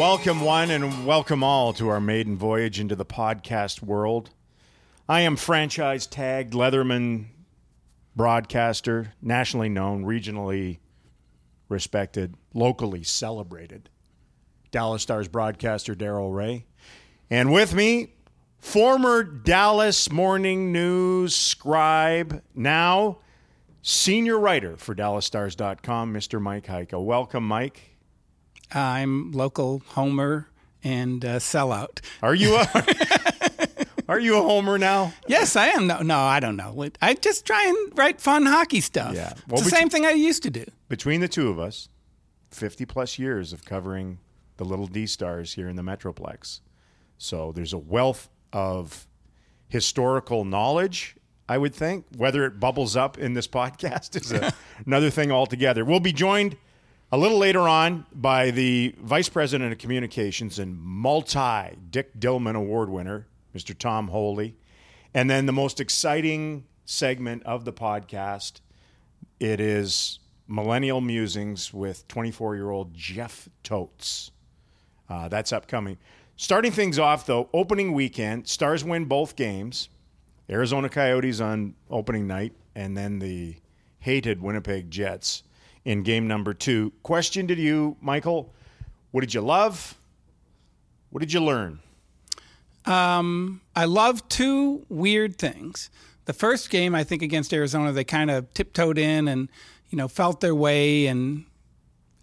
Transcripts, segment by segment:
welcome one and welcome all to our maiden voyage into the podcast world. I am franchise tagged Leatherman broadcaster, nationally known, regionally respected, locally celebrated. Dallas Stars broadcaster Daryl Reaugh. And with me, former Dallas Morning News scribe, now senior writer for DallasStars.com, Mr. Mike Heika. Welcome, Mike. I'm local homer and uh, sellout. Are you a Are you a homer now? Yes, I am. No, no, I don't know. I just try and write fun hockey stuff. Yeah. Well, it's the same thing I used to do. Between the two of us, 50 plus years of covering the Little D Stars here in the Metroplex. So there's a wealth of historical knowledge, I would think. Whether it bubbles up in this podcast is a, another thing altogether. We'll be joined a little later on by the Vice President of Communications and multi Dick Dillman Award winner, Mr. Tom Holy. And then the most exciting segment of the podcast it is Millennial Musings with 24 year old Jeff Totes. Uh, that's upcoming. Starting things off, though, opening weekend, Stars win both games. Arizona Coyotes on opening night, and then the hated Winnipeg Jets in game number two. Question to you, Michael What did you love? What did you learn? I love two weird things. The first game, I think, against Arizona, they kind of tiptoed in and, you know, felt their way and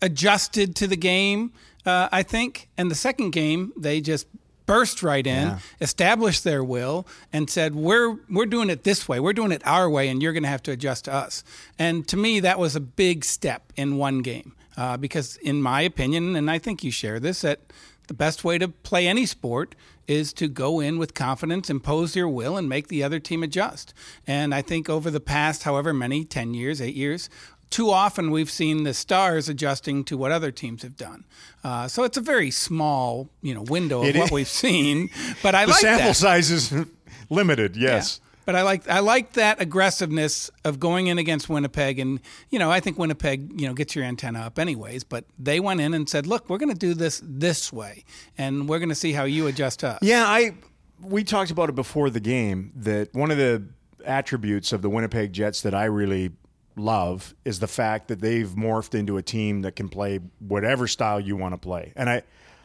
adjusted to the game, uh, I think. And the second game, they just burst right in, Yeah. established their will, and said, "We're we're doing it this way. We're doing it our way, and you're going to have to adjust to us." And to me, that was a big step in one game, uh, because in my opinion, and I think you share this, that the best way to play any sport is to go in with confidence, impose your will, and make the other team adjust. And I think over the past, however many, 10 years, eight years, too often we've seen the stars adjusting to what other teams have done. Uh, so it's a very small, you know, window of It what is. we've seen. But I The like sample that. size is limited, yes. Yeah. But I like I like that aggressiveness of going in against Winnipeg, and you know I think Winnipeg you know gets your antenna up anyways. But they went in and said, "Look, we're going to do this this way, and we're going to see how you adjust to us." Yeah, I we talked about it before the game that one of the attributes of the Winnipeg Jets that I really love is the fact that they've morphed into a team that can play whatever style you want to play. And I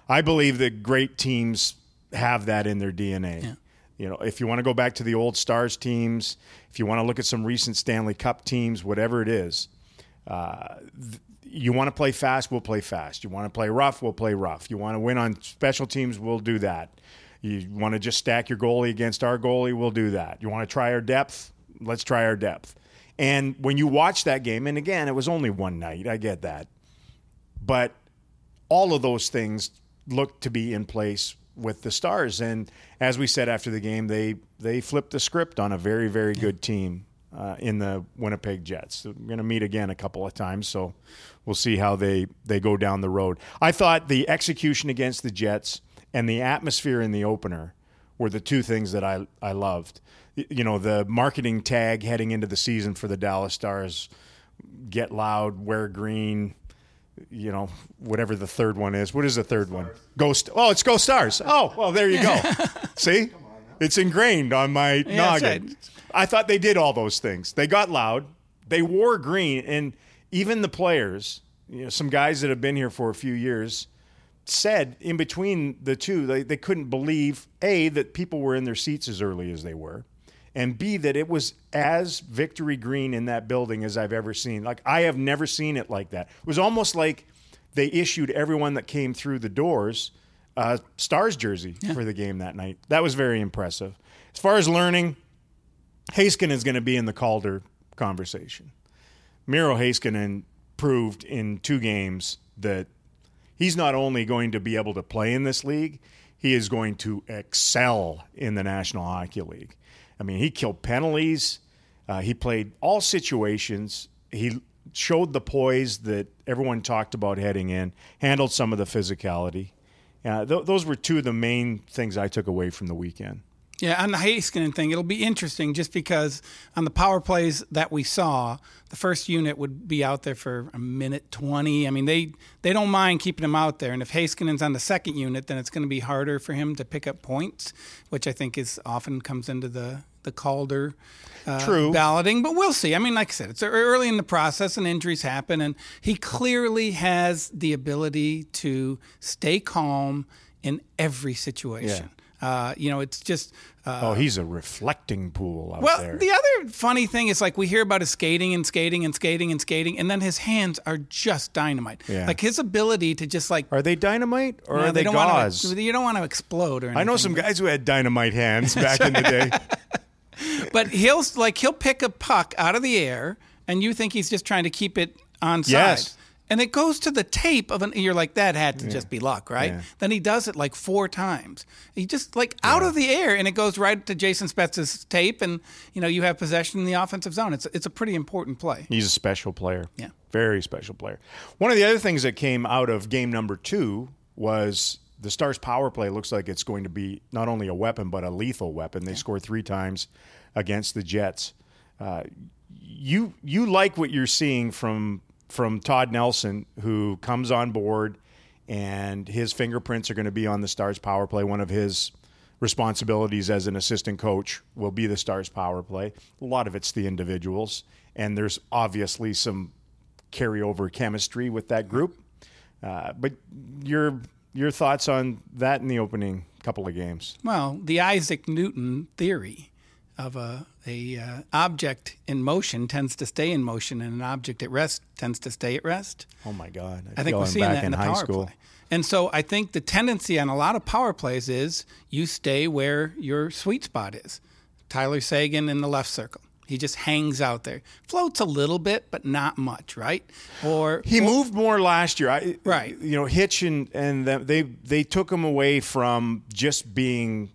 I believe that great teams have that in their DNA. You know, if you want to go back to the old Stars teams, if you want to look at some recent Stanley Cup teams, whatever it is, uh, th- you want to play fast, we'll play fast. You want to play rough, we'll play rough. You want to win on special teams, we'll do that. You want to just stack your goalie against our goalie, we'll do that. You want to try our depth, let's try our depth. And when you watch that game, and again, it was only one night, I get that. But all of those things look to be in place with the Stars. And as we said after the game, they they flipped the script on a very very good team uh, in the Winnipeg Jets. We're going to meet again a couple of times, so we'll see how they they go down the road. I thought the execution against the Jets and the atmosphere in the opener were the two things that I I loved. You know, the marketing tag heading into the season for the Dallas Stars get loud, wear green, you know, whatever the third one is. What is the third one? Ghost. Oh, it's Go Stars. Oh, well, there you go. See? It's ingrained on my that's noggin. right. I thought they did all those things. They got loud. They wore green, and even the players, you know, some guys that have been here for a few years, said in between the two, they, they couldn't believe a that people were in their seats as early as they were, and b that it was as victory green in that building as I've ever seen. Like I have never seen it like that. It was almost like they issued everyone that came through the doors a Stars jersey for the game that night. That was very impressive. As far as learning, Haskin is going to be in the Calder conversation. Miro Heiskanen proved in two games that he's not only going to be able to play in this league, he is going to excel in the National Hockey League. I mean, he killed penalties. Uh, he played all situations. He showed the poise that everyone talked about heading in, handled some of the physicality. Uh, th- those were two of the main things I took away from the weekend. Yeah, on the Heiskanen thing, it'll be interesting just because on the power plays that we saw, the first unit would be out there for a minute 20. I mean, they, they don't mind keeping him out there. And if Heiskanen's on the second unit, then it's going to be harder for him to pick up points, which I think is often comes into the, the Calder uh, True. balloting. But we'll see. I mean, like I said, it's early in the process and injuries happen. And he clearly has the ability to stay calm in every situation. Uh, you know, it's just. Uh, oh, he's a reflecting pool out well, there. the other funny thing is like we hear about his skating and skating and skating and skating, and then his hands are just dynamite. Yeah. Like his ability to just like. are they dynamite or know, are they, don't gauze? Want to, you don't want to explode or anything. I know some guys who had dynamite hands back in the day. but he'll like he'll pick a puck out of the air, and you think he's just trying to keep it on side. Yes. And it goes to the tape of an. You're like, that had to just be luck, right? Yeah. Then he does it like four times. He just like out of the air, and it goes right to Jason Spezza's tape, and you know you have possession in the offensive zone. It's it's a pretty important play. He's a special player. Yeah. Very special player. One of the other things that came out of game number two was the Stars power play looks like it's going to be not only a weapon, but a lethal weapon. They scored three times against the Jets. Uh, you you like what you're seeing from from Todd Nelson, who comes on board, and his fingerprints are going to be on the Stars power play. One of his responsibilities as an assistant coach will be the Stars power play. A lot of it's the individuals, and there's obviously some carryover chemistry with that group. Uh, but your your thoughts on that in the opening couple of games? Well, the Isaac Newton theory of a a uh, object in motion tends to stay in motion, and an object at rest tends to stay at rest. Oh my God! I think we're seeing back that in, the high power school. play. And so I think the tendency on a lot of power plays is you stay where your sweet spot is. Tyler Seguin in the left circle. He just hangs out there. Floats a little bit, but not much, right? Or He moved more last year, I, Right. You know, Hitch and and them, they they took him away from just being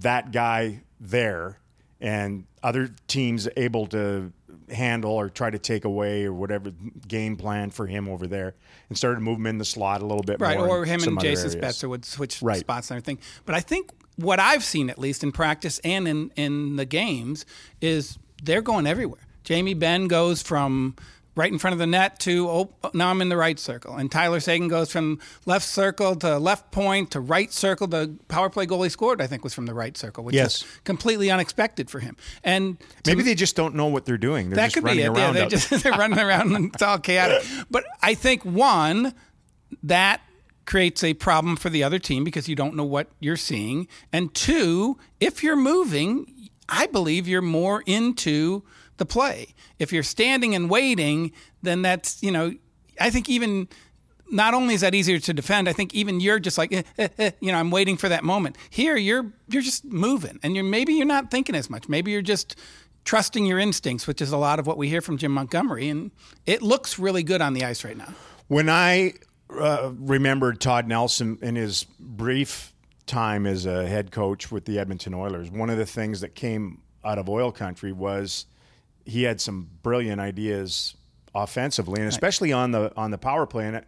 that guy there, and other teams able to handle or try to take away or whatever game plan for him over there, and started to move him in the slot a little bit right, more. Right, or him and Jason. Spezza would switch Right. spots and everything. But I think what I've seen, at least in practice and in in the games, is they're going everywhere. Jamie Benn goes from right in front of the net to oh now I'm in the right circle, and Tyler Seguin goes from left circle to left point to right circle. The power play goal he scored, I think, was from the right circle, which Yes. is completely unexpected for him. And Maybe they just don't know what they're doing. They're that just could be it. Yeah, they're just they're running around and it's all chaotic. But I think one that creates a problem for the other team because you don't know what you're seeing, and two, if you're moving, I believe you're more into the play. If you're standing and waiting, then that's you know, I think even. Not only is that easier to defend, I think even you're just like, eh, eh, eh, you know, I'm waiting for that moment. Here, you're you're just moving, and you're maybe you're not thinking as much. Maybe you're just trusting your instincts, which is a lot of what we hear from Jim Montgomery, and it looks really good on the ice right now. When I uh, remembered Todd Nelson in his brief time as a head coach with the Edmonton Oilers, one of the things that came out of oil country was he had some brilliant ideas offensively, and especially on the on the power play. And it,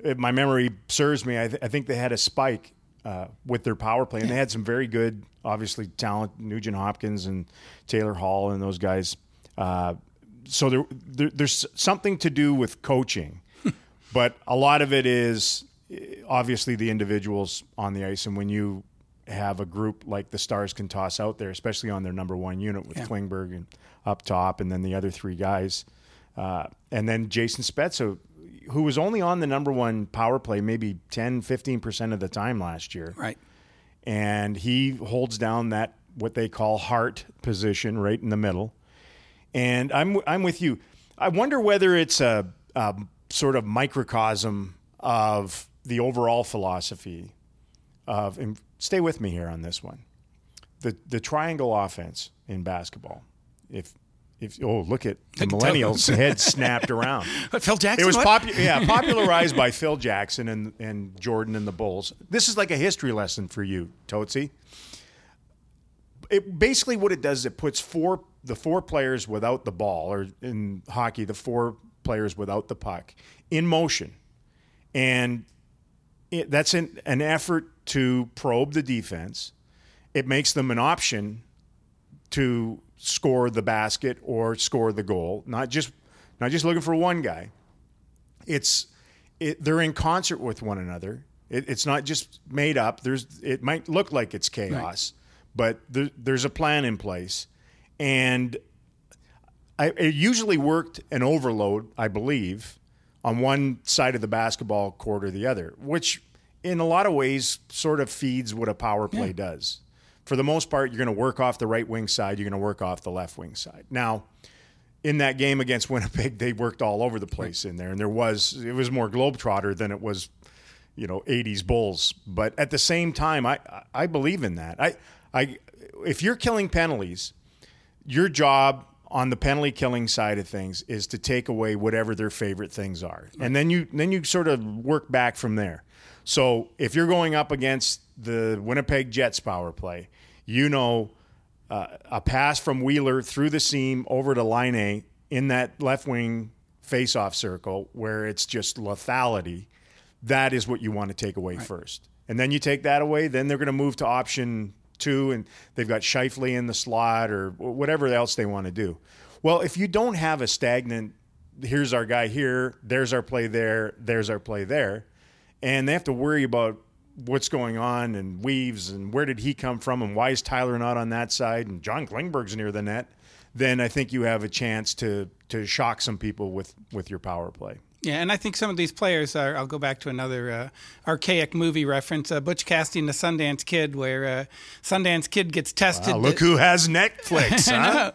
if my memory serves me, I, th- I think they had a spike uh, with their power play, and they had some very good, obviously talent, Nugent Hopkins and Taylor Hall and those guys. Uh, so there, there, there's something to do with coaching, but a lot of it is obviously the individuals on the ice, and when you have a group like the Stars can toss out there, especially on their number one unit with Klingberg and up top, and then the other three guys, uh, and then Jason Spezza, who was only on the number one power play maybe 10, 15% of the time last year Right. and he holds down that what they call heart position right in the middle. And I'm I'm with you. I wonder whether it's a, a sort of microcosm of the overall philosophy of. And stay with me here on this one. The the triangle offense in basketball. If if oh look at the millennials head snapped around. Phil Jackson. It was what? popu- yeah, popularized by Phil Jackson and, and Jordan and the Bulls. This is like a history lesson for you, Tootsie. It basically what it does is it puts four the four players without the ball, or in hockey, the four players without the puck, in motion, and it, that's an, an effort to probe the defense it makes them an option to score the basket or score the goal, not just not just looking for one guy. It's it, they're in concert with one another. It, it's not just made up. There's it might look like it's chaos, but there, there's a plan in place, and I, it usually worked an overload, I believe, on one side of the basketball court or the other, which in a lot of ways sort of feeds what a power play does. For the most part, you're going to work off the right wing side, you're going to work off the left wing side. Now, in that game against Winnipeg, they worked all over the place in there, and there was it was more globetrotter than it was, you know, '80s Bulls. But at the same time, I I believe in that. I I if you're killing penalties, your job on the penalty killing side of things is to take away whatever their favorite things are, and then you then you sort of work back from there. So if you're going up against the Winnipeg Jets power play, you know uh, a pass from Wheeler through the seam over to Laine in that left wing face-off circle where it's just lethality. That is what you want to take away right. first, and then you take that away. Then they're going to move to option two, and they've got Scheifele in the slot or whatever else they want to do. Well, if you don't have a stagnant, here's our guy here, there's our play there, there's our play there and they have to worry about what's going on and weaves and where did he come from and why is Tyler not on that side and John Klingberg's near the net, then I think you have a chance to to shock some people with with your power play. Yeah, and I think some of these players are. I'll go back to another uh, archaic movie reference: uh, Butch Cassidy and the Sundance Kid, where uh, Sundance Kid gets tested. Wow, look who has Netflix, huh?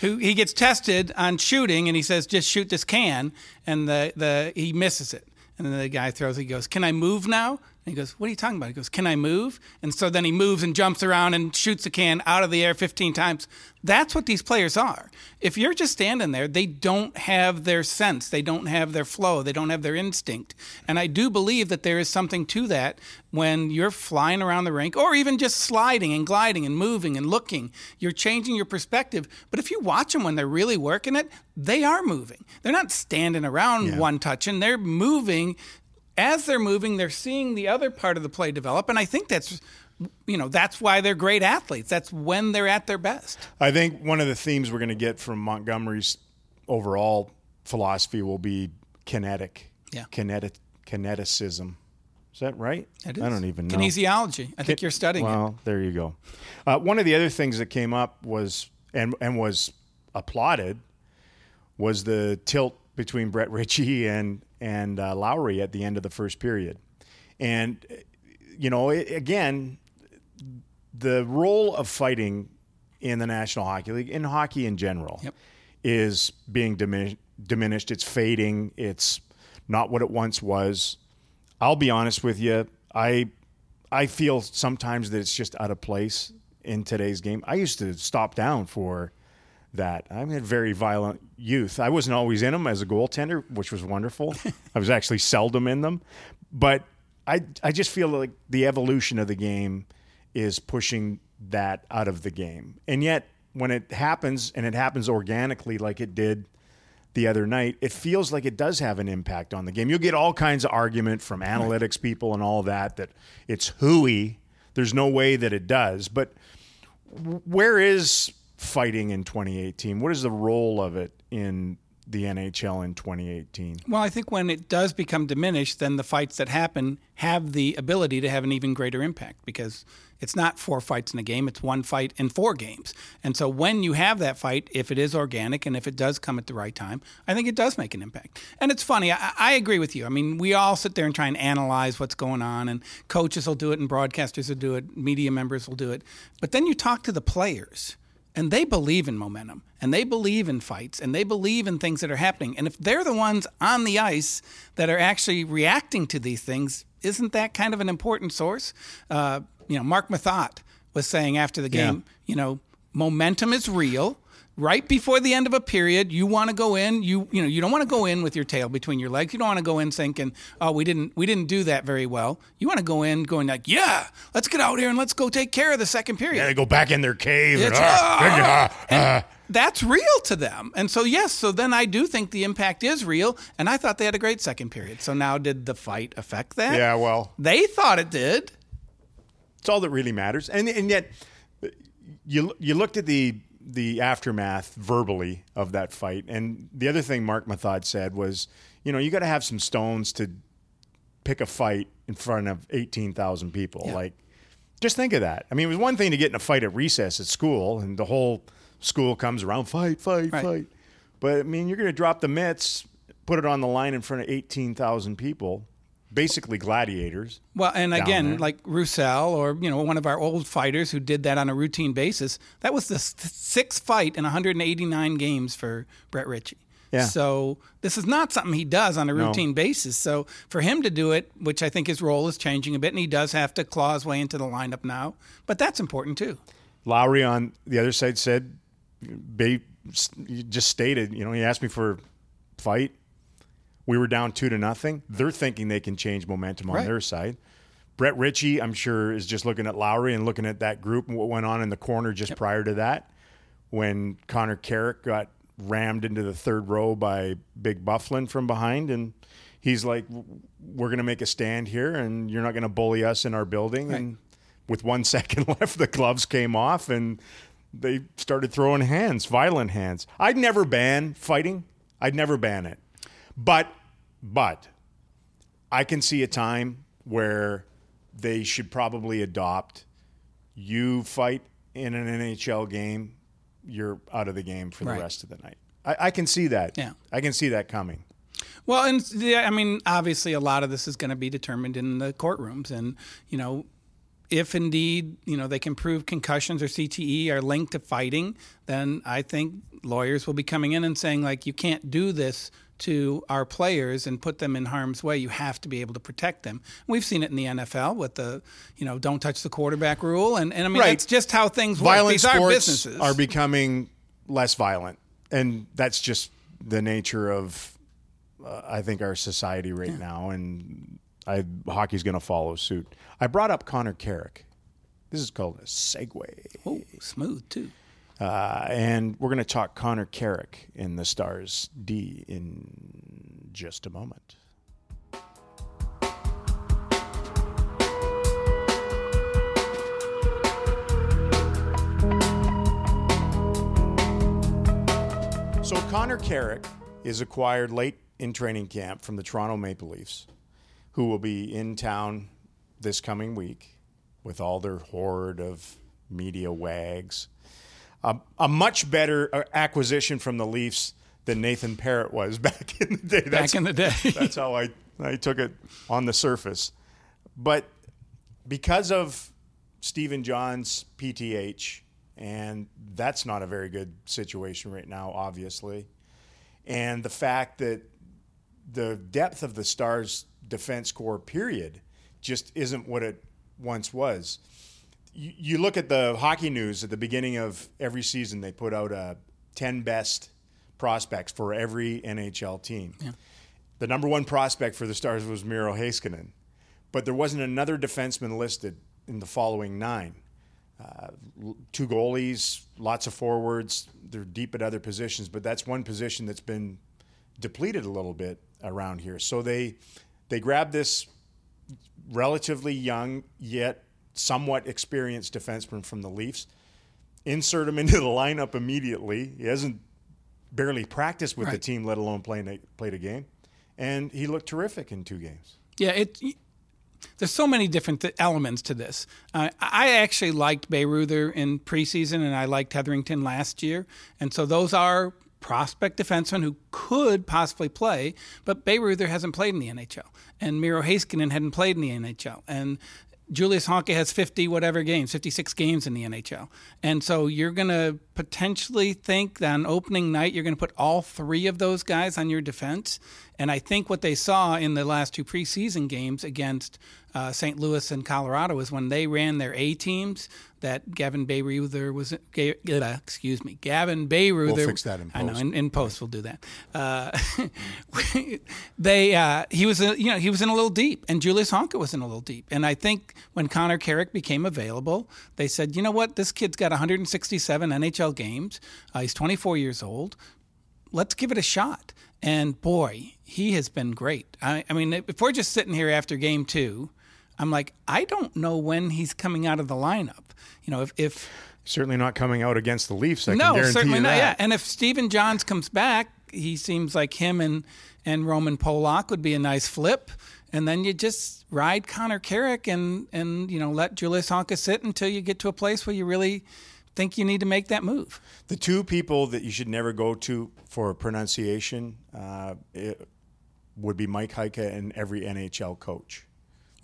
who he gets tested on shooting, and he says, "Just shoot this can," and the the he misses it. And then the guy throws, he goes, Can I move now? And he goes, What are you talking about? He goes, Can I move? And so then he moves and jumps around and shoots the can out of the air 15 times. That's what these players are. If you're just standing there, they don't have their sense, they don't have their flow, they don't have their instinct. And I do believe that there is something to that when you're flying around the rink or even just sliding and gliding and moving and looking. You're changing your perspective. But if you watch them when they're really working it, they are moving. They're not standing around yeah. one touching, they're moving as they're moving, they're seeing the other part of the play develop, and I think that's you know that's why they're great athletes. That's when they're at their best. I think one of the themes we're going to get from Montgomery's overall philosophy will be kinetic, yeah, kinetic kineticism. Is that right? It is. I don't even know. Kinesiology. I think you're studying well, it. there you go. Uh, one of the other things that came up was and and was applauded was the tilt between Brett Ritchie and and uh, Lowry at the end of the first period. And, you know, it, again, the role of fighting in the National Hockey League, in hockey in general, yep. is being diminished. Diminished. It's fading. It's not what it once was. I'll be honest with you. I I feel sometimes that it's just out of place in today's game. I used to stop down for that. I had very violent youth. I wasn't always in them as a goaltender, which was wonderful. I was actually seldom in them, but I I just feel like the evolution of the game is pushing that out of the game. And yet when it happens and it happens organically like it did the other night, it feels like it does have an impact on the game. You'll get all kinds of argument from analytics people and all that that it's hooey. There's no way that it does. But where is fighting in 2018? What is the role of it in the NHL in 2018? Well, I think when it does become diminished, then the fights that happen have the ability to have an even greater impact because it's not four fights in a game, it's one fight in four games. And so when you have that fight, if it is organic and if it does come at the right time, I think it does make an impact. And it's funny, I, I agree with you. I mean, we all sit there and try and analyze what's going on, and coaches will do it, and broadcasters will do it, media members will do it. But then you talk to the players and they believe in momentum and they believe in fights and they believe in things that are happening. And if they're the ones on the ice that are actually reacting to these things, isn't that kind of an important source? Uh, you know, Marc Methot was saying after the game, yeah. you know, momentum is real right before the end of a period, you want to go in. You you know you don't want to go in with your tail between your legs. You don't want to go in thinking, oh, we didn't we didn't do that very well. You want to go in going like, yeah, let's get out here and let's go take care of the second period. Yeah, they go back in their cave. And, ah, ah, and that's real to them. And so yes, so then I do think the impact is real. And I thought they had a great second period. So now did the fight affect that? Yeah, well, they thought it did. It's all that really matters. And and yet you you looked at the the aftermath verbally of that fight, and the other thing Marc Methot said was, you know, you got to have some stones to pick a fight in front of eighteen thousand people. Yeah. Like, just think of that. I mean, it was one thing to get in a fight at recess at school, and the whole school comes around, fight, fight, Right. fight. But I mean, you're going to drop the mitts, put it on the line in front of eighteen thousand people, basically gladiators. Well, and again, like Roussel or you know one of our old fighters who did that on a routine basis. That was the sixth fight in 189 games for Brett Ritchie. Yeah. So this is not something he does on a routine basis. So for him to do it, which I think his role is changing a bit, and he does have to claw his way into the lineup now, but that's important too. Lowry on the other side said, just stated, you know, he asked me for a fight. We were down two to nothing. They're thinking they can change momentum on Right. their side. Brett Ritchie, I'm sure, is just looking at Lowry and looking at that group and what went on in the corner just prior to that when Connor Carrick got rammed into the third row by Big Byfuglien from behind. And he's like, we're going to make a stand here and you're not going to bully us in our building. And with one second left, the gloves came off and they started throwing hands, violent hands. I'd never ban fighting. I'd never ban it. But, but I can see a time where they should probably adopt you fight in an NHL game, you're out of the game for the rest of the night. I, I can see that. Yeah. I can see that coming. Well, and yeah, I mean, obviously, a lot of this is going to be determined in the courtrooms, and you know, if indeed you know they can prove concussions or CTE are linked to fighting, then I think lawyers will be coming in and saying like, you can't do this to our players and put them in harm's way. You have to be able to protect them. We've seen it in the NFL with the you know don't touch the quarterback rule, and, and I mean Right. that's just how things work. Violent These are businesses. are becoming less violent, and that's just the nature of, uh, I think, our society right now. And I, hockey's going to follow suit. I brought up Connor Carrick. This is called a segue. oh, smooth too. Uh, and we're going to talk Connor Carrick in the Stars D in just a moment. So Connor Carrick is acquired late in training camp from the Toronto Maple Leafs, who will be in town this coming week with all their horde of media wags. A, a much better uh, acquisition from the Leafs than Nathan Perrott was back in the day. That's, Back in the day. that's how I, I took it on the surface. But because of Stephen Johns' PTH, and that's not a very good situation right now, obviously, and the fact that the depth of the Stars defense Corps, period, just isn't what it once was. You, you look at the hockey news at the beginning of every season, they put out a 10 best prospects for every NHL team. The number one prospect for the Stars was Miro Heiskanen, but there wasn't another defenseman listed in the following nine. Uh, two goalies, lots of forwards. They're deep at other positions, but that's one position that's been depleted a little bit around here. So they they grab this relatively young yet somewhat experienced defenseman from the Leafs, insert him into the lineup immediately. He hasn't barely practiced with the team, let alone playing a, played a game, and he looked terrific in two games. Yeah, it. There's so many different th- elements to this. Uh, I actually liked Bayreuther in preseason, and I liked Heatherington last year, and so those are prospect defensemen who could possibly play. But Bayreuther hasn't played in the NHL, and Miro Heiskanen hadn't played in the NHL, and Julius Honka has 50 whatever games, 56 games in the NHL. And so you're going to potentially think that on opening night, you're going to put all three of those guys on your defense. And I think what they saw in the last two preseason games against uh, St. Louis and Colorado is when they ran their A teams that Gavin Bayreuther was, uh, excuse me, Gavin Bayreuther. We'll fix that in post. I know, in, in post we'll do that. Uh, they, uh, he was, a, you know, he was in a little deep, and Julius Honka was in a little deep. And I think when Connor Carrick became available, they said, you know what, this kid's got 167 NHL games. Uh, he's 24 years old let's give it a shot. And boy, he has been great. I, I mean, if we're just sitting here after game two, I'm like, I don't know when he's coming out of the lineup. You know, if, if Certainly not coming out against the Leafs. I no, certainly not. Yeah, and if Stephen Johns comes back, he seems like him and and Roman Polak would be a nice flip. And then you just ride Connor Carrick and and you know let Julius Honka sit until you get to a place where you really think you need to make that move. The two people that you should never go to for pronunciation uh, would be Mike Heika and every NHL coach.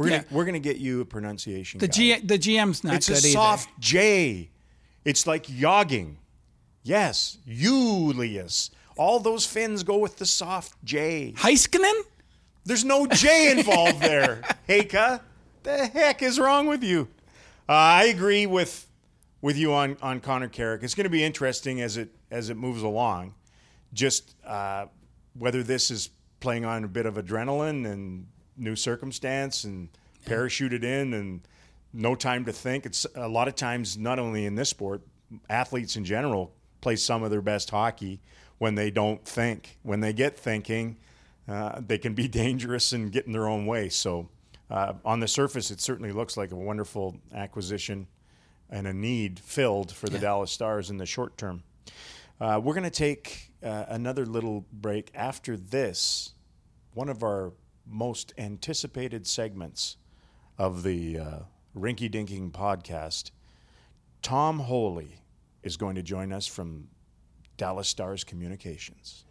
We're gonna Yeah. we're gonna get you a pronunciation. The guide. G, the GM's not It's a good either. soft J. It's like yogging. Yes, Julius. All those fins go with the soft J. Heiskanen? There's no J involved there. Heika, the heck is wrong with you? Uh, I agree with with you on on Connor Carrick. It's going to be interesting as it as it moves along. Just uh, whether this is playing on a bit of adrenaline and new circumstance and parachuted in and no time to think. It's a lot of times not only in this sport, athletes in general play some of their best hockey when they don't think. When they get thinking, uh, they can be dangerous and get in their own way. So, uh, on the surface, it certainly looks like a wonderful acquisition and a need filled for the Dallas Stars in the short term. Uh, we're going to take uh, another little break after this. One of our most anticipated segments of the uh, Rinky Dinking podcast. Tom Holy is going to join us from Dallas Stars Communications.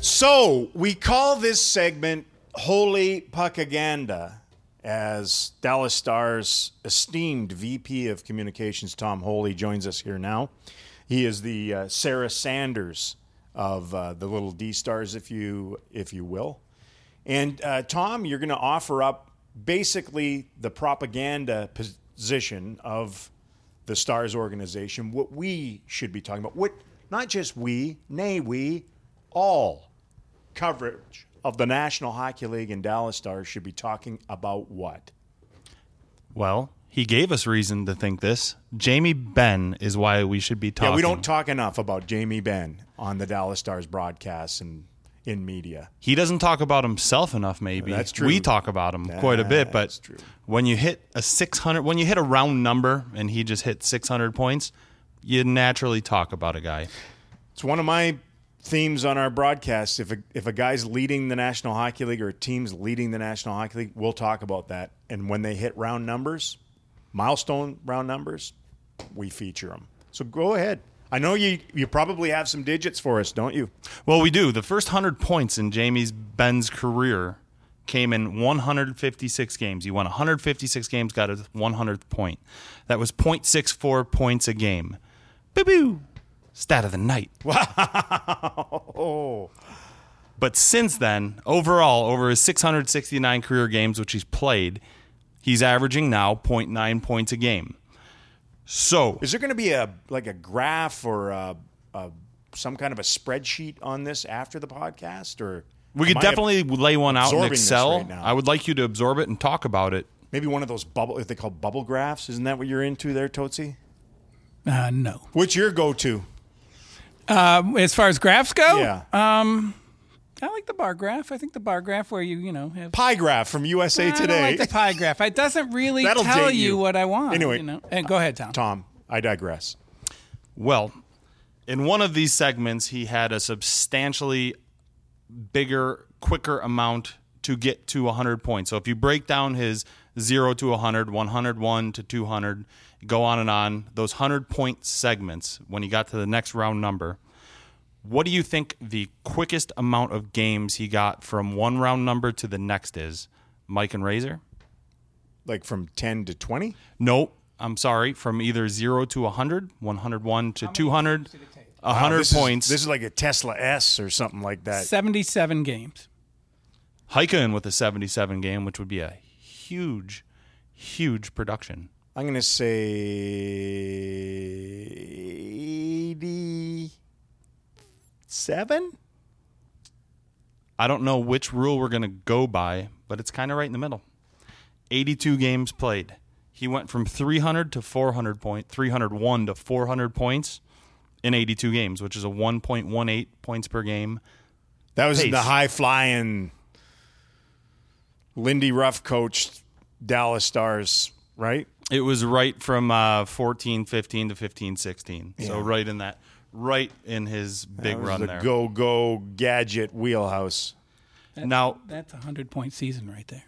So we call this segment Holy Puckaganda as Dallas Stars esteemed VP of Communications Tom Holy joins us here now. He is the uh, Sarah Sanders of uh, the Little D Stars, if you if you will. And uh, Tom, you're going to offer up basically the propaganda position of the Stars organization, what we should be talking about. What not just we, nay we, all coverage of the National Hockey League and Dallas Stars should be talking about what? Well, he gave us reason to think this. Jamie Benn is why we should be talking. Yeah, we don't talk enough about Jamie Benn on the Dallas Stars broadcasts and in media. He doesn't talk about himself enough. Maybe That's true. We talk about him quite a bit, but true. when you hit a six hundred, when you hit a round number, and he just hit six hundred points, you naturally talk about a guy. It's one of my themes on our broadcast. If a, if a guy's leading the National Hockey League or a team's leading the National Hockey League, we'll talk about that. And when they hit round numbers, milestone round numbers, we feature them. So go ahead. I know you you probably have some digits for us, don't you? Well, we do. The first 100 points in Jamie's Benn's career came in 156 games. He won 156 games, got his 100th point. That was 0.64 points a game. Boo boo. Stat of the night. Oh, But since then, overall, over his 669 career games, which he's played, he's averaging now 0.9 points a game. So, is there going to be a like a graph or a, a, some kind of a spreadsheet on this after the podcast, or we could am I definitely lay one out in Excel. right? I would like you to absorb it and talk about it. maybe one of those bubble? If they call bubble graphs, isn't that what you're into there, Tootsie? Uh, no. What's your go-to? Um, as far as graphs go, Yeah, I like the bar graph. I think the bar graph where you you know have. pie graph from USA Today. I like the pie graph. It doesn't really That'll tell you. you. what I want. Anyway. you know. And go ahead, Tom. Tom, I digress. Well, in one of these segments, he had a substantially bigger, quicker amount to get to 100 points. So if you break down his 0 to 100, 101 to 200, go on and on, those 100 point segments, when he got to the next round number, what do you think the quickest amount of games he got from one round number to the next is? Mike and Razor? Like from ten to twenty. Nope. I'm sorry. From either 0 to 100, 101 to 200, 100 this is- points. this is like a Tesla S or something like that. Seventy-seven games. Heika with a 77 game, which would be a huge, huge production. I'm going to say eighty-seven. I don't know which rule we're going to go by, but it's kind of right in the middle. 82 games played. He went from 300 to 400 point, 301 to 400 points in 82 games, which is a 1.18 points per game. That was Pace. the high flying Lindy Ruff coached Dallas Stars, right? It was right from uh, 14 15 to 15 16. So right in that, right in his big That was run the there. go go gadget wheelhouse. Now, That's a hundred point season right there.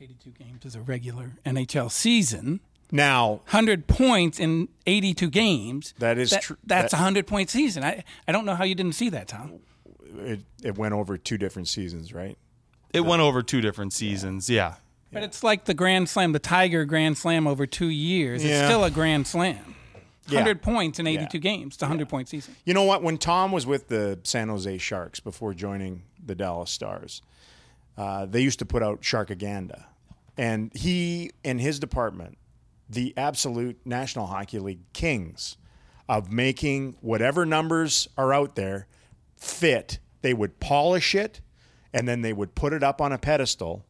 Eighty-two games is a regular NHL season. Now, Hundred points in eighty-two games. That is that- true. That's That- a hundred point season. I I don't know how you didn't see that, Tom. it, it went over two different seasons, right? it went over two different seasons. Yeah. But it's like the Grand Slam, the Tiger Grand Slam over two years. It's Yeah. still a Grand Slam. Yeah. Hundred points in eighty-two games. It's a hundred point season. You know what? When Tom was with the San Jose Sharks before joining the Dallas Stars, uh, they used to put out Sharkaganda. And he and his department, the absolute National Hockey League kings of making whatever numbers are out there fit, they would polish it and then they would put it up on a pedestal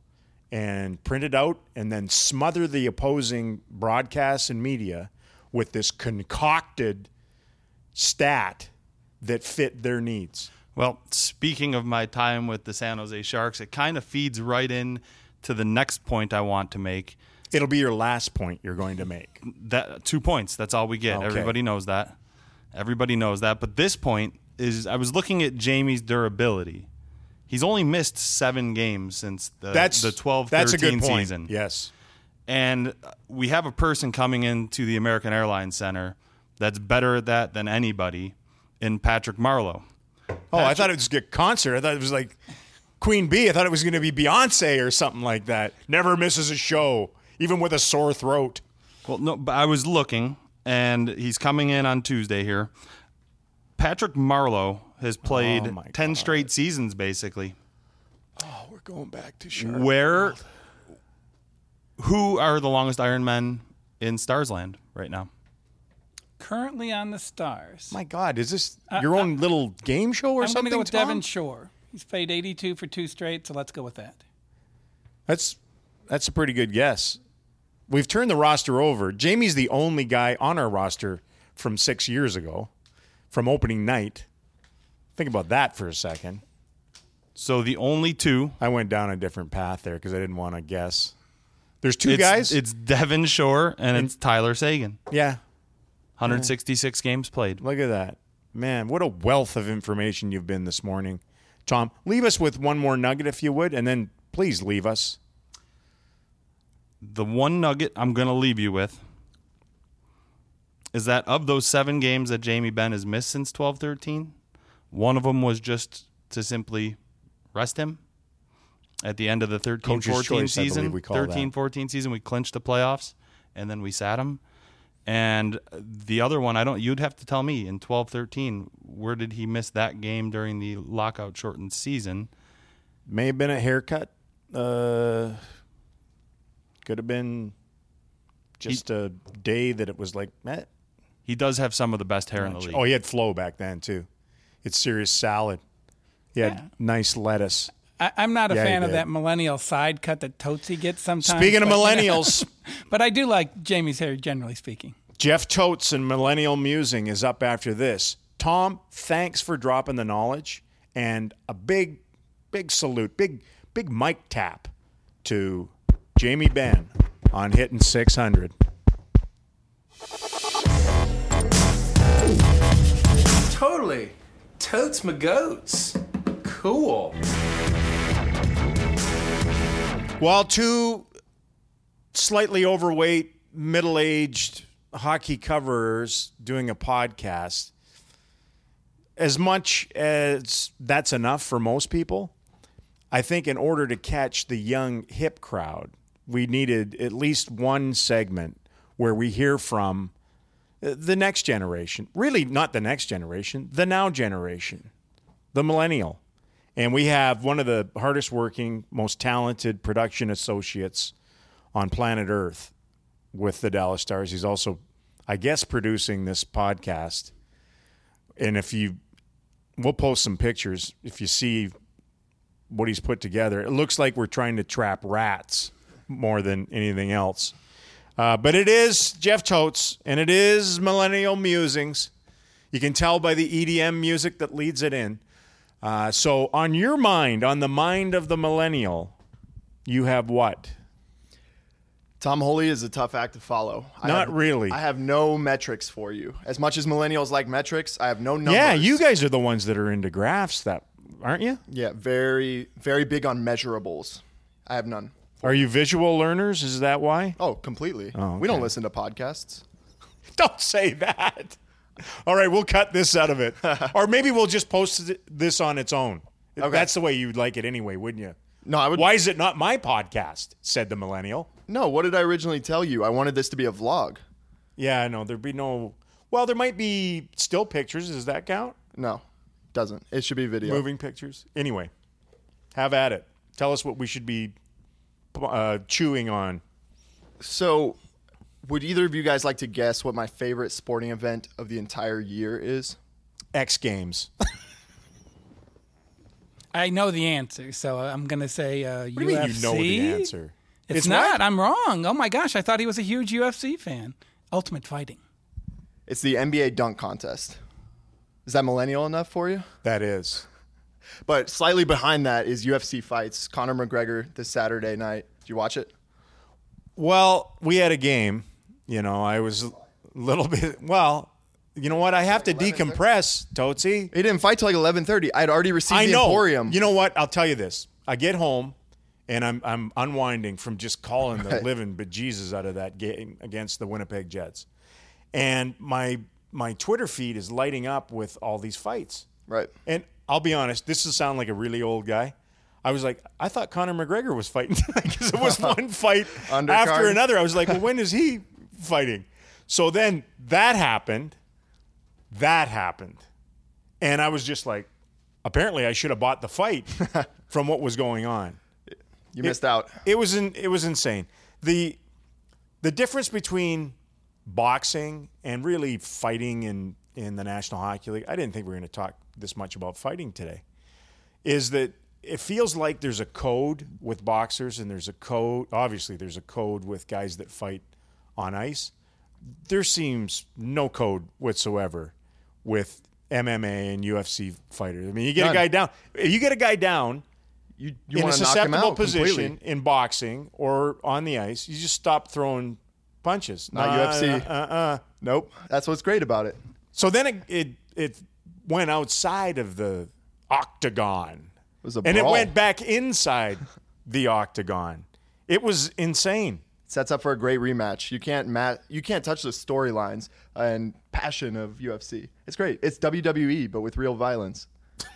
and print it out and then smother the opposing broadcasts and media with this concocted stat that fit their needs. Well, speaking of my time with the San Jose Sharks, it kind of feeds right in to the next point I want to make. It'll be your last point you're going to make. That two points. That's all we get. Okay. Everybody knows that. Everybody knows that. But this point is I was looking at Jamie's durability. He's only missed seven games since the That's the 12 That's a 13 good point. season. Yes. And we have a person coming into the American Airlines Center that's better at that than anybody in Patrick Marleau. Oh, I thought it was a concert. I thought it was like Queen Bee. I thought it was going to be Beyonce or something like that. Never misses a show, even with a sore throat. Well, no, but I was looking, and he's coming in on Tuesday here. Patrick Marleau has played Oh, 10 God. straight seasons, basically. Oh, we're going back to Shark. Where, who are the longest Ironmen in Starsland right now? Currently on the Stars. My God, is this uh, your own little game show or I'm going something? to go with Tom? Devin Shore. He's played 82 for two straight, so let's go with that. That's that's a pretty good guess. We've turned the roster over. Jamie's the only guy on our roster from six years ago, from opening night. Think about that for a second. So the only two. I went down a different path there because I didn't want to guess. There's two It's, guys. It's Devin Shore and it's Tyler Seguin. yeah, 166 games played. look at that, man! What a wealth of information you've been this morning, Tom. Leave us with one more nugget if you would, and then please leave us. The one nugget I'm going to leave you with is that of those seven games that Jamie Benn has missed since 12 13, one of them was just to simply rest him at the end of the 13 Coach's 14 choice, season. we call 13 that. 14 season, we clinched the playoffs and then we sat him. And the other one, I don't, you'd have to tell me in 12 13, where did he miss that game during the lockout shortened season? May have been a haircut. Uh, could have been just a day that it was like, eh. He does have some of the best hair in the league. oh, he had flow back then too. It's serious salad. He had Yeah. nice lettuce. I, I'm not a Yeah, fan of that millennial side cut that Tootsie gets sometimes. Speaking of millennials, but I do like Jamie's hair, generally speaking. Jeff Totes and Millennial Musing is up after this. Tom, thanks for dropping the knowledge and a big, big salute, big, big mic tap to Jamie Benn on hitting 600. Totally. Totes my goats. Cool. While two slightly overweight, middle aged hockey coverers doing a podcast, as much as that's enough for most people, I think in order to catch the young, hip crowd, we needed at least one segment where we hear from Uh, the next generation. Really, not the next generation, the now generation, the millennial. And we have one of the hardest working, most talented production associates on planet Earth with the Dallas Stars. He's also, I guess, producing this podcast. And if you, we'll post some pictures. If you see what he's put together, it looks like we're trying to trap rats more than anything else. Uh, but it is Jeff Totes, and it is Millennial Musings. You can tell by the EDM music that leads it in. Uh, so, on your mind, on the mind of the millennial, you have what? Tom Holy is a tough act to follow. I Not have- really. I have no metrics for you. As much as millennials like metrics, I have no numbers. Yeah, you guys are the ones that are into graphs, that aren't you? Yeah, very, very big on measurables. I have none. Are you visual learners? Is that why? Oh, completely. Oh, We don't listen to podcasts. Don't say that. All right, we'll cut this out of it. or maybe we'll just post this on its own. That's the way you'd like it anyway, wouldn't you? No, I would. Why is it not my podcast? said the millennial. No, what did I originally tell you? I wanted this to be a vlog. Yeah, I know. There'd be no. Well, there might be still pictures. Does that count? No, doesn't. It should be video. Moving pictures. Anyway, have at it. Tell us what we should be uh, chewing on. So, would either of you guys like to guess what my favorite sporting event of the entire year is? X Games. I know the answer, so I'm going to say uh, What do you mean you know the answer? It's, what? not. I'm wrong. Oh my gosh, I thought he was a huge UFC fan. Ultimate Fighting. It's the NBA dunk contest. Is that millennial enough for you? That is. But slightly behind that is UFC fights. Conor McGregor this Saturday night. Did you watch it? Well, we had a game. You know, I was a little bit. Well, you know what? I have to decompress, Tootsie. He didn't fight till like 11:30. I had already received I the know. Emporium. You know what? I'll tell you this. I get home and I'm I'm unwinding from just calling the Right. living bejesus out of that game against the Winnipeg Jets, and my my Twitter feed is lighting up with all these fights. Right. And I'll be honest, this will sound like a really old guy. I was like, I thought Conor McGregor was fighting because it was one fight after another. I was like, well, when is he fighting? So then that happened. That happened. And I was just like, apparently I should have bought the fight from what was going on. you missed out. It was in, it was insane. The the difference between boxing and really fighting in in the National Hockey League, I didn't think we were going to talk this much about fighting today. Is that it feels like there's a code with boxers and there's a code obviously there's a code with guys that fight on ice. There seems no code whatsoever with MMA and UFC fighters. I mean, you get a guy down. If you get a guy down, You, you in a want to knock him susceptible position completely. in boxing or on the ice, you just stop throwing punches. Not UFC. Uh, uh. Nope. That's what's great about it. So then it, it it went outside of the octagon, It was a and it went back inside the octagon. It was insane. sets up for a great rematch. You can't mat- you can't touch the storylines and passion of UFC. It's great. It's WWE but with real violence.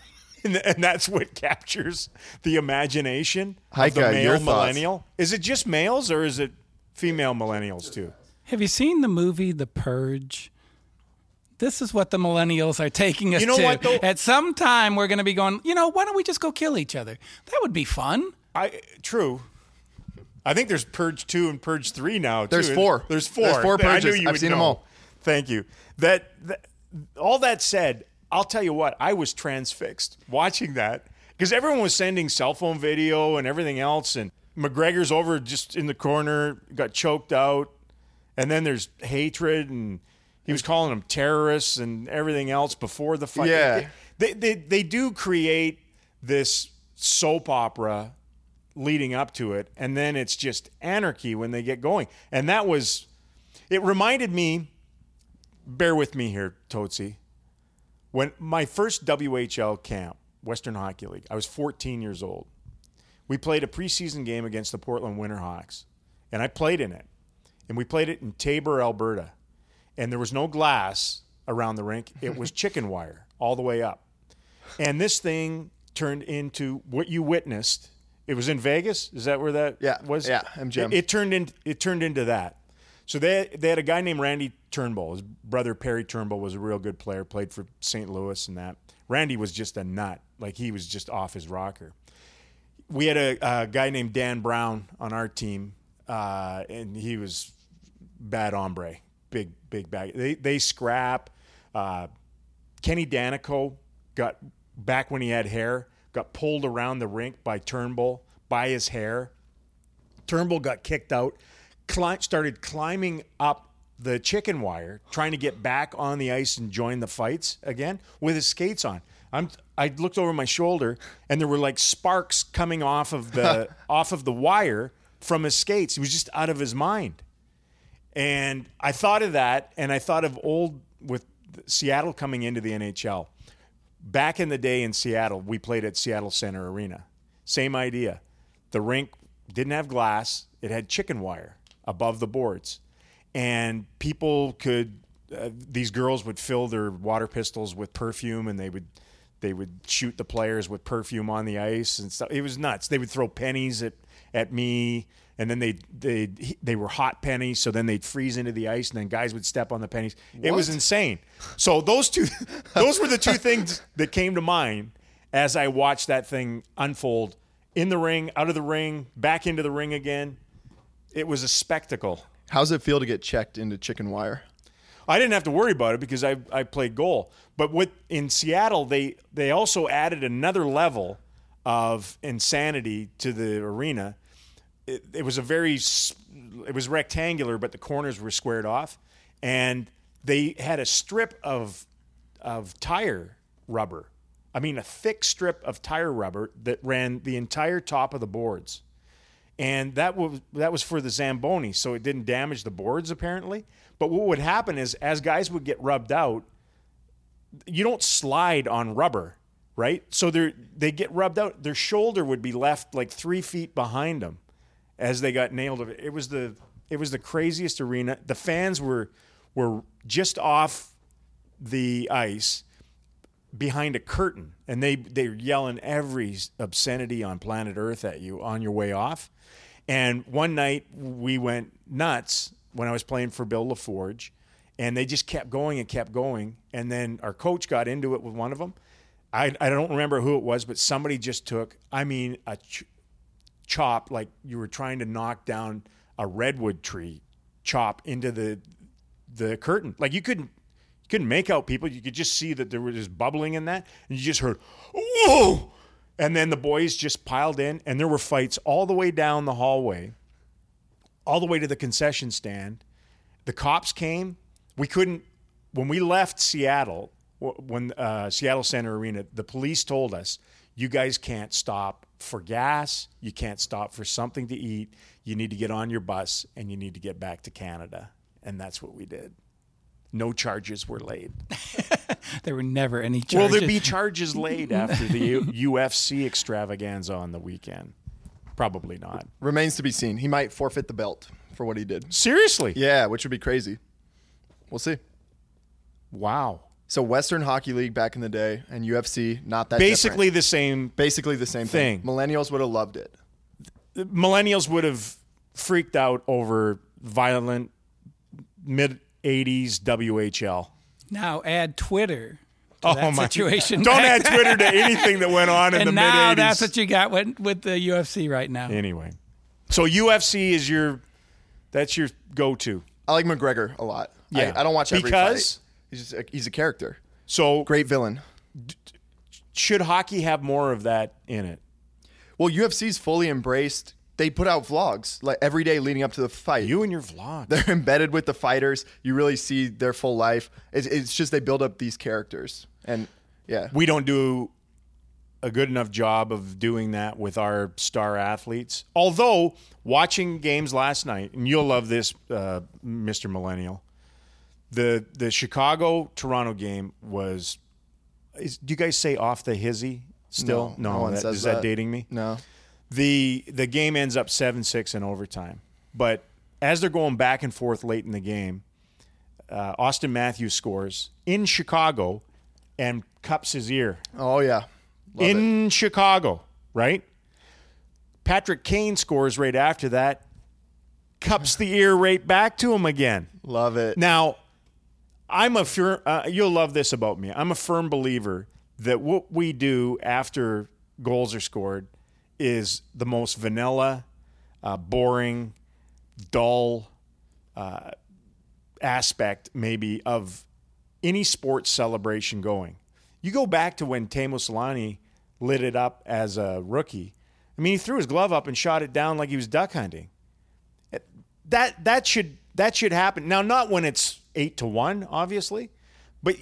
And, and that's what captures the imagination of the male your thoughts? millennial. Is it just males or is it female millennials too? Have you seen the movie The Purge? This is what the millennials are taking us You know to. what, though? At some time, we're going to be going, you know, why don't we just go kill each other? That would be fun. I true. I think there's Purge two and Purge three now. Too. There's four. There's four. There's four I knew Purges. you I've would seen them all. Thank you. That, that all that said, I'll tell you what. I was transfixed watching that because everyone was sending cell phone video and everything else, and McGregor's over just in the corner, got choked out, and then there's hatred and. He was calling them terrorists and everything else before the fight. Yeah. They, they, they do create this soap opera leading up to it, and then it's just anarchy when they get going. And that was, it reminded me, bear with me here, Tootsie, when my first WHL camp, Western Hockey League, I was 14 years old. We played a preseason game against the Portland Winterhawks, and I played in it. And we played it in Taber, Alberta. And there was no glass around the rink, it was chicken wire all the way up. And this thing turned into what you witnessed. It was in Vegas. Is that where that Yeah, was? yeah, MGM. It, it turned in, it turned into that. So they they had a guy named Randy Turnbull. His brother Perry Turnbull was a real good player. Played for St. Louis and that. Randy was just a nut. Like he was just off his rocker. We had a, a guy named Dan Brown on our team, uh, and he was bad hombre, big big bag. They they scrap. Uh, Kenny Daneyko got back when he had hair, got pulled around the rink by Turnbull by his hair. Turnbull got kicked out, cli- started climbing up the chicken wire, trying to get back on the ice and join the fights again with his skates on. I'm I looked over my shoulder and there were like sparks coming off of the off of the wire from his skates. He was just out of his mind. And I thought of that, and I thought of old with Seattle coming into the NHL. Back in the day in Seattle, we played at Seattle Center Arena. Same idea. The rink didn't have glass, it had chicken wire above the boards. And people could, uh, these girls would fill their water pistols with perfume and they would. They would shoot the players with perfume on the ice and stuff. It was nuts. They would throw pennies at, at me and then they they they were hot pennies, so then they'd freeze into the ice, and then guys would step on the pennies. It was insane. So those two, those were the two things that came to mind as I watched that thing unfold in the ring, out of the ring, back into the ring again. It was a spectacle. How's it feel to get checked into chicken wire? I didn't have to worry about it because I, I played goal. But with in Seattle, they they also added another level of insanity to the arena. It, it was a very it was rectangular, but the corners were squared off, and they had a strip of of tire rubber. I mean, a thick strip of tire rubber that ran the entire top of the boards and that was that was for the zamboni, so it didn't damage the boards apparently. But what would happen is, as guys would get rubbed out, you don't slide on rubber, right? So they they get rubbed out. Their shoulder would be left like three feet behind them as they got nailed. It was the it was the craziest arena. The fans were were just off the ice behind a curtain and they they're yelling every obscenity on planet earth at you on your way off and one night we went nuts when i was playing for bill laforge and they just kept going and kept going and then our coach got into it with one of them i, I don't remember who it was but somebody just took i mean a chop like you were trying to knock down a redwood tree chop into the the curtain like you couldn't you couldn't make out people. You could just see that there was just bubbling in that, and you just heard, "Whoa!" And then the boys just piled in, and there were fights all the way down the hallway, all the way to the concession stand. The cops came. We couldn't. When we left Seattle, when uh, Seattle Center Arena, the police told us, "You guys can't stop for gas. You can't stop for something to eat. You need to get on your bus, and you need to get back to Canada." And that's what we did no charges were laid. There were never any charges. Will there be charges laid after the U- UFC extravaganza on the weekend? Probably not. Remains to be seen. He might forfeit the belt for what he did. Seriously? Yeah, which would be crazy. We'll see. Wow. So Western Hockey League back in the day and UFC not that Basically different. the same. basically the same thing. thing. Millennials would have loved it. Millennials would have freaked out over violent mid 80s WHL. now add Twitter to Oh that my! situation. Don't add Twitter to anything that went on in and the mid now 80s. that's what you got with, with the UFC right now. anyway, so UFC is your that's your go-to. I like McGregor a lot. Yeah. I, I don't watch every Because? fight. He's just a, he's a character. So Great villain. should hockey have more of that in it? Well, UFC's fully embraced. They put out vlogs like every day leading up to the fight. You and your vlog. They're embedded with the fighters. You really see their full life. It's, it's just they build up these characters, and yeah, we don't do a good enough job of doing that with our star athletes. Although watching games last night, and you'll love this, uh, Mr. Millennial, the the Chicago Toronto game was. Is, do you guys say off the hizzy still? No, no one that, is that that. dating me? no, the the game ends up seven six in overtime. But as they're going back and forth late in the game, uh, Auston Matthews scores in Chicago and cups his ear oh yeah, Love it. in Chicago, right? Patrick Kane scores right after that, cups the ear right back to him again. love it. Now, I'm a firm. Uh, you'll love this about me. I'm a firm believer that what we do after goals are scored is the most vanilla, uh, boring, dull uh, aspect, maybe of any sports celebration going. You go back to when Teemu Selanne lit it up as a rookie. I mean, he threw his glove up and shot it down like he was duck hunting that that should that should happen now. Not when it's eight to one, obviously, but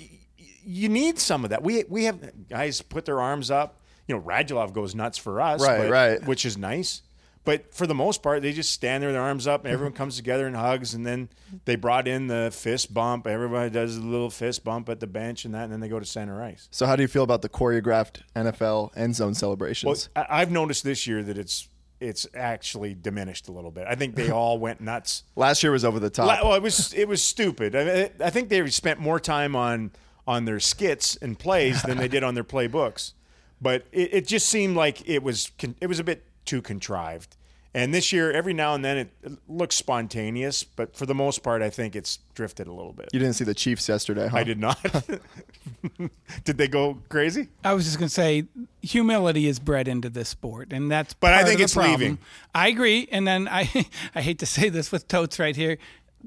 you need some of that. We we have guys put their arms up. You know, Radulov goes nuts for us, Right, but- right. which is nice. But for the most part, they just stand there with their arms up, and everyone comes together and hugs. And then they brought in the fist bump. Everybody does a little fist bump at the bench and that, and then they go to center ice. So how do you feel about the choreographed NFL end zone Well, celebrations? I- I've noticed this year that it's it's actually diminished a little bit. I think they all went nuts. Last year was over the top. Well, it was it was stupid. I, I think they spent more time on on their skits and plays than they did on their playbooks. But it, it just seemed like it was con- it was a bit too contrived. And this year, every now and then, it, it looks spontaneous. But for the most part, I think it's drifted a little bit. you didn't see the Chiefs yesterday, huh? I did not. did they go crazy? I was just going to say, humility is bred into this sport, and that's. But I think of the it's problem. leaving. I agree, and then I, I hate to say this with totes right here.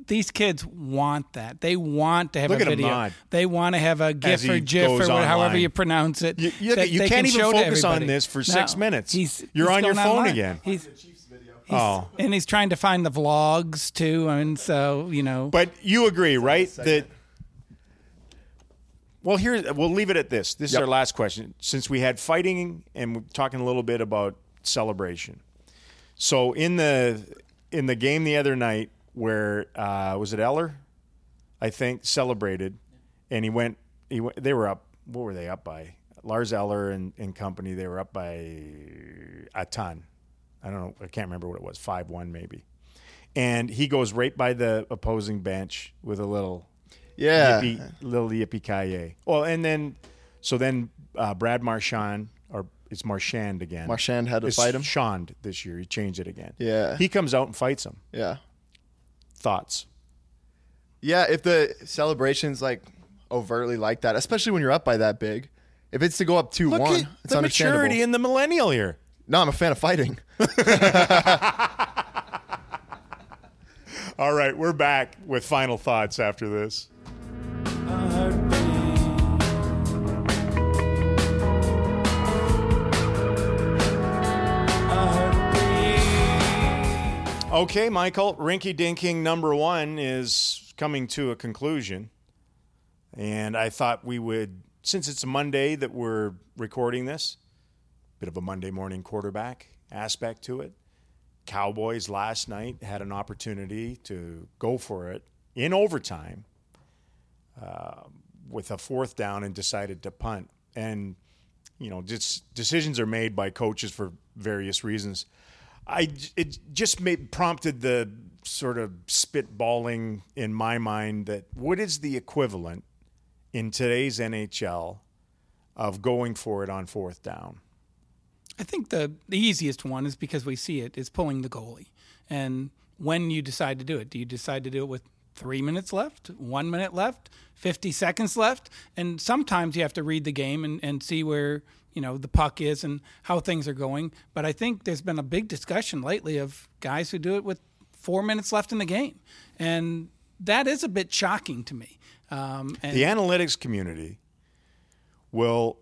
These kids want that. They want to have Look a video. nod. They want to have a GIF or GIF or whatever, however online. you pronounce it. You- you- you can't can even focus on this for six No, minutes. He's, You're he's on your phone online. again. He's, Oh. and he's trying to find the vlogs too, and so you know. But you agree, right? That well, here we'll leave it at this. This is our last question. Since we had fighting and we're talking a little bit about celebration. So in the in the game the other night, where uh, was it Eller? I think celebrated, and he went. He went, they were up. What were they up by? Lars Eller and, and company. They were up by a ton. I don't know. I can't remember what it was. Five one maybe. And he goes right by the opposing bench with a little yeah. yippee, little yippee ki Well, and then so then uh, Brad Marchand or it's Marchand again. Marchand had to It's fight him? Shand this year. He changed it again. Yeah. He comes out and fights him. Yeah. Thoughts? Yeah, if the celebrations like overtly like that, especially when you're up by that big, if it's to go up two Look one, at it's the maturity in the millennial here. No, I'm a fan of fighting. All right, we're back with final thoughts after this. Okay, Michael, Rinky Dinking number one is coming to a conclusion. And I thought we would, since it's Monday that we're recording this, bit of a Monday morning quarterback aspect to it. Cowboys last night had an opportunity to go for it in overtime uh, with a fourth down and decided to punt. And, you know, just decisions are made by coaches for various reasons. I, it just made, prompted the sort of spitballing in my mind that what is the equivalent in today's NHL of going for it on fourth down? I think the the easiest one is because we see it is pulling the goalie. And when you decide to do it, do you decide to do it with three minutes left, one minute left, fifty seconds left? And sometimes you have to read the game and, and see where you know the puck is and how things are going. But I think there's been a big discussion lately of guys who do it with four minutes left in the game, and that is a bit shocking to me. Um, the analytics community will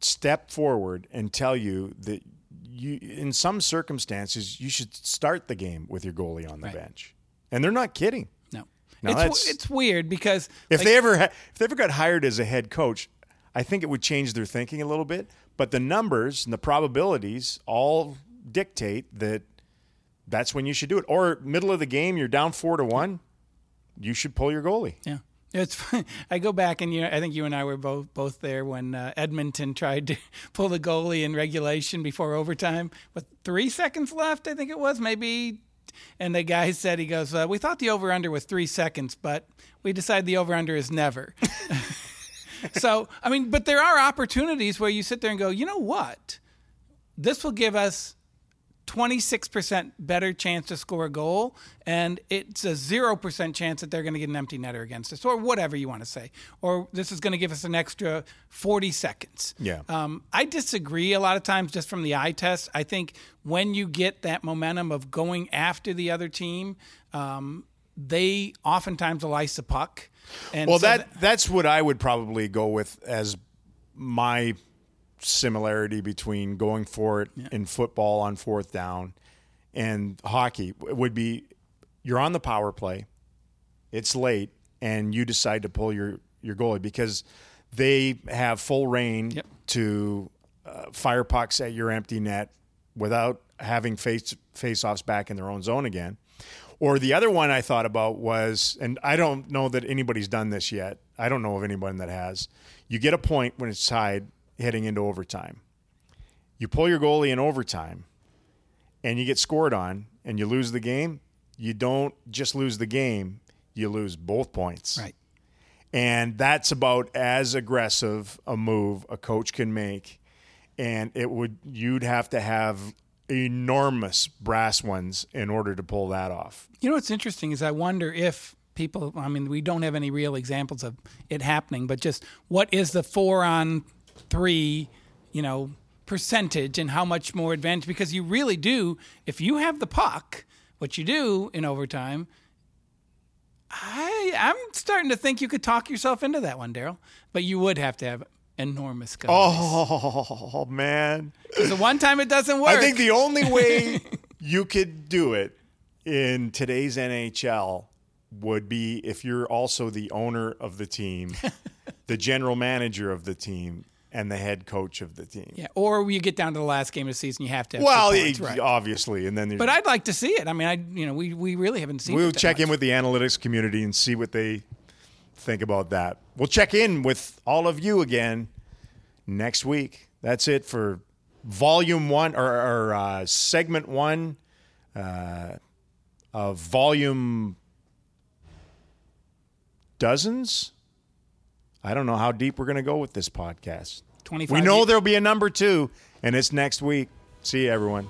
step forward and tell you that you in some circumstances you should start the game with your goalie on the bench. And they're not kidding. No, No, it's it's weird because if like, they ever ha- if they ever got hired as a head coach i think it would change their thinking a little bit but the numbers and the probabilities all dictate that that's when you should do it. Or middle of the game you're down 4 to 1 you should pull your goalie. Yeah. It's. I go back and you know, I think you and I were both both there when uh, Edmonton tried to pull the goalie in regulation before overtime with three seconds left. I think it was maybe, and the guy said he goes, uh, "We thought the over under was three seconds, but we decided the over under is never." so I mean, but there are opportunities where you sit there and go, you know what, this will give us 26% better chance to score a goal, and it's a 0% chance that they're going to get an empty netter against us, or whatever you want to say. Or this is going to give us an extra 40 seconds. Yeah. Um, I disagree a lot of times just from the eye test. I think when you get that momentum of going after the other team, um, they oftentimes will ice the puck. And Well, so that that's what I would probably go with as my similarity between going for it in football on fourth down and hockey would be you're on the power play, it's late, and you decide to pull your your goalie because they have full reign Yep. to uh, fire pucks at your empty net without having face face offs back in their own zone again. Or the other one I thought about was, and I don't know that anybody's done this yet. I don't know of anyone that has. You get a point when it's tied heading into overtime. You pull your goalie in overtime and you get scored on and you lose the game. You don't just lose the game, you lose both points. Right. And that's about as aggressive a move a coach can make. And it would you'd have to have enormous brass ones in order to pull that off. You know what's interesting is I wonder if people, I mean, we don't have any real examples of it happening, but just what is the four on three, you know, percentage and how much more advantage? Because you really do, if you have the puck, what you do in overtime, I, I'm starting to think you could talk yourself into that one, Daryl, but you would have to have enormous guns. Oh man. the one time it doesn't work. I think the only way you could do it in today's NHL would be if you're also the owner of the team, the general manager of the team, and the head coach of the team. yeah, or you get down to the last game of the season, you have to. Have Well, points, it- right. obviously, and then But I'd like to see it. I mean, I you know we we really haven't seen. we'll check in with the analytics community and see what they think about that. We'll check in with all of you again next week. That's it for volume one or, or uh, segment one uh, of volume dozens. I don't know how deep we're going to go with this podcast. 25 We know years. there'll be a number two, and it's next week. See you, everyone.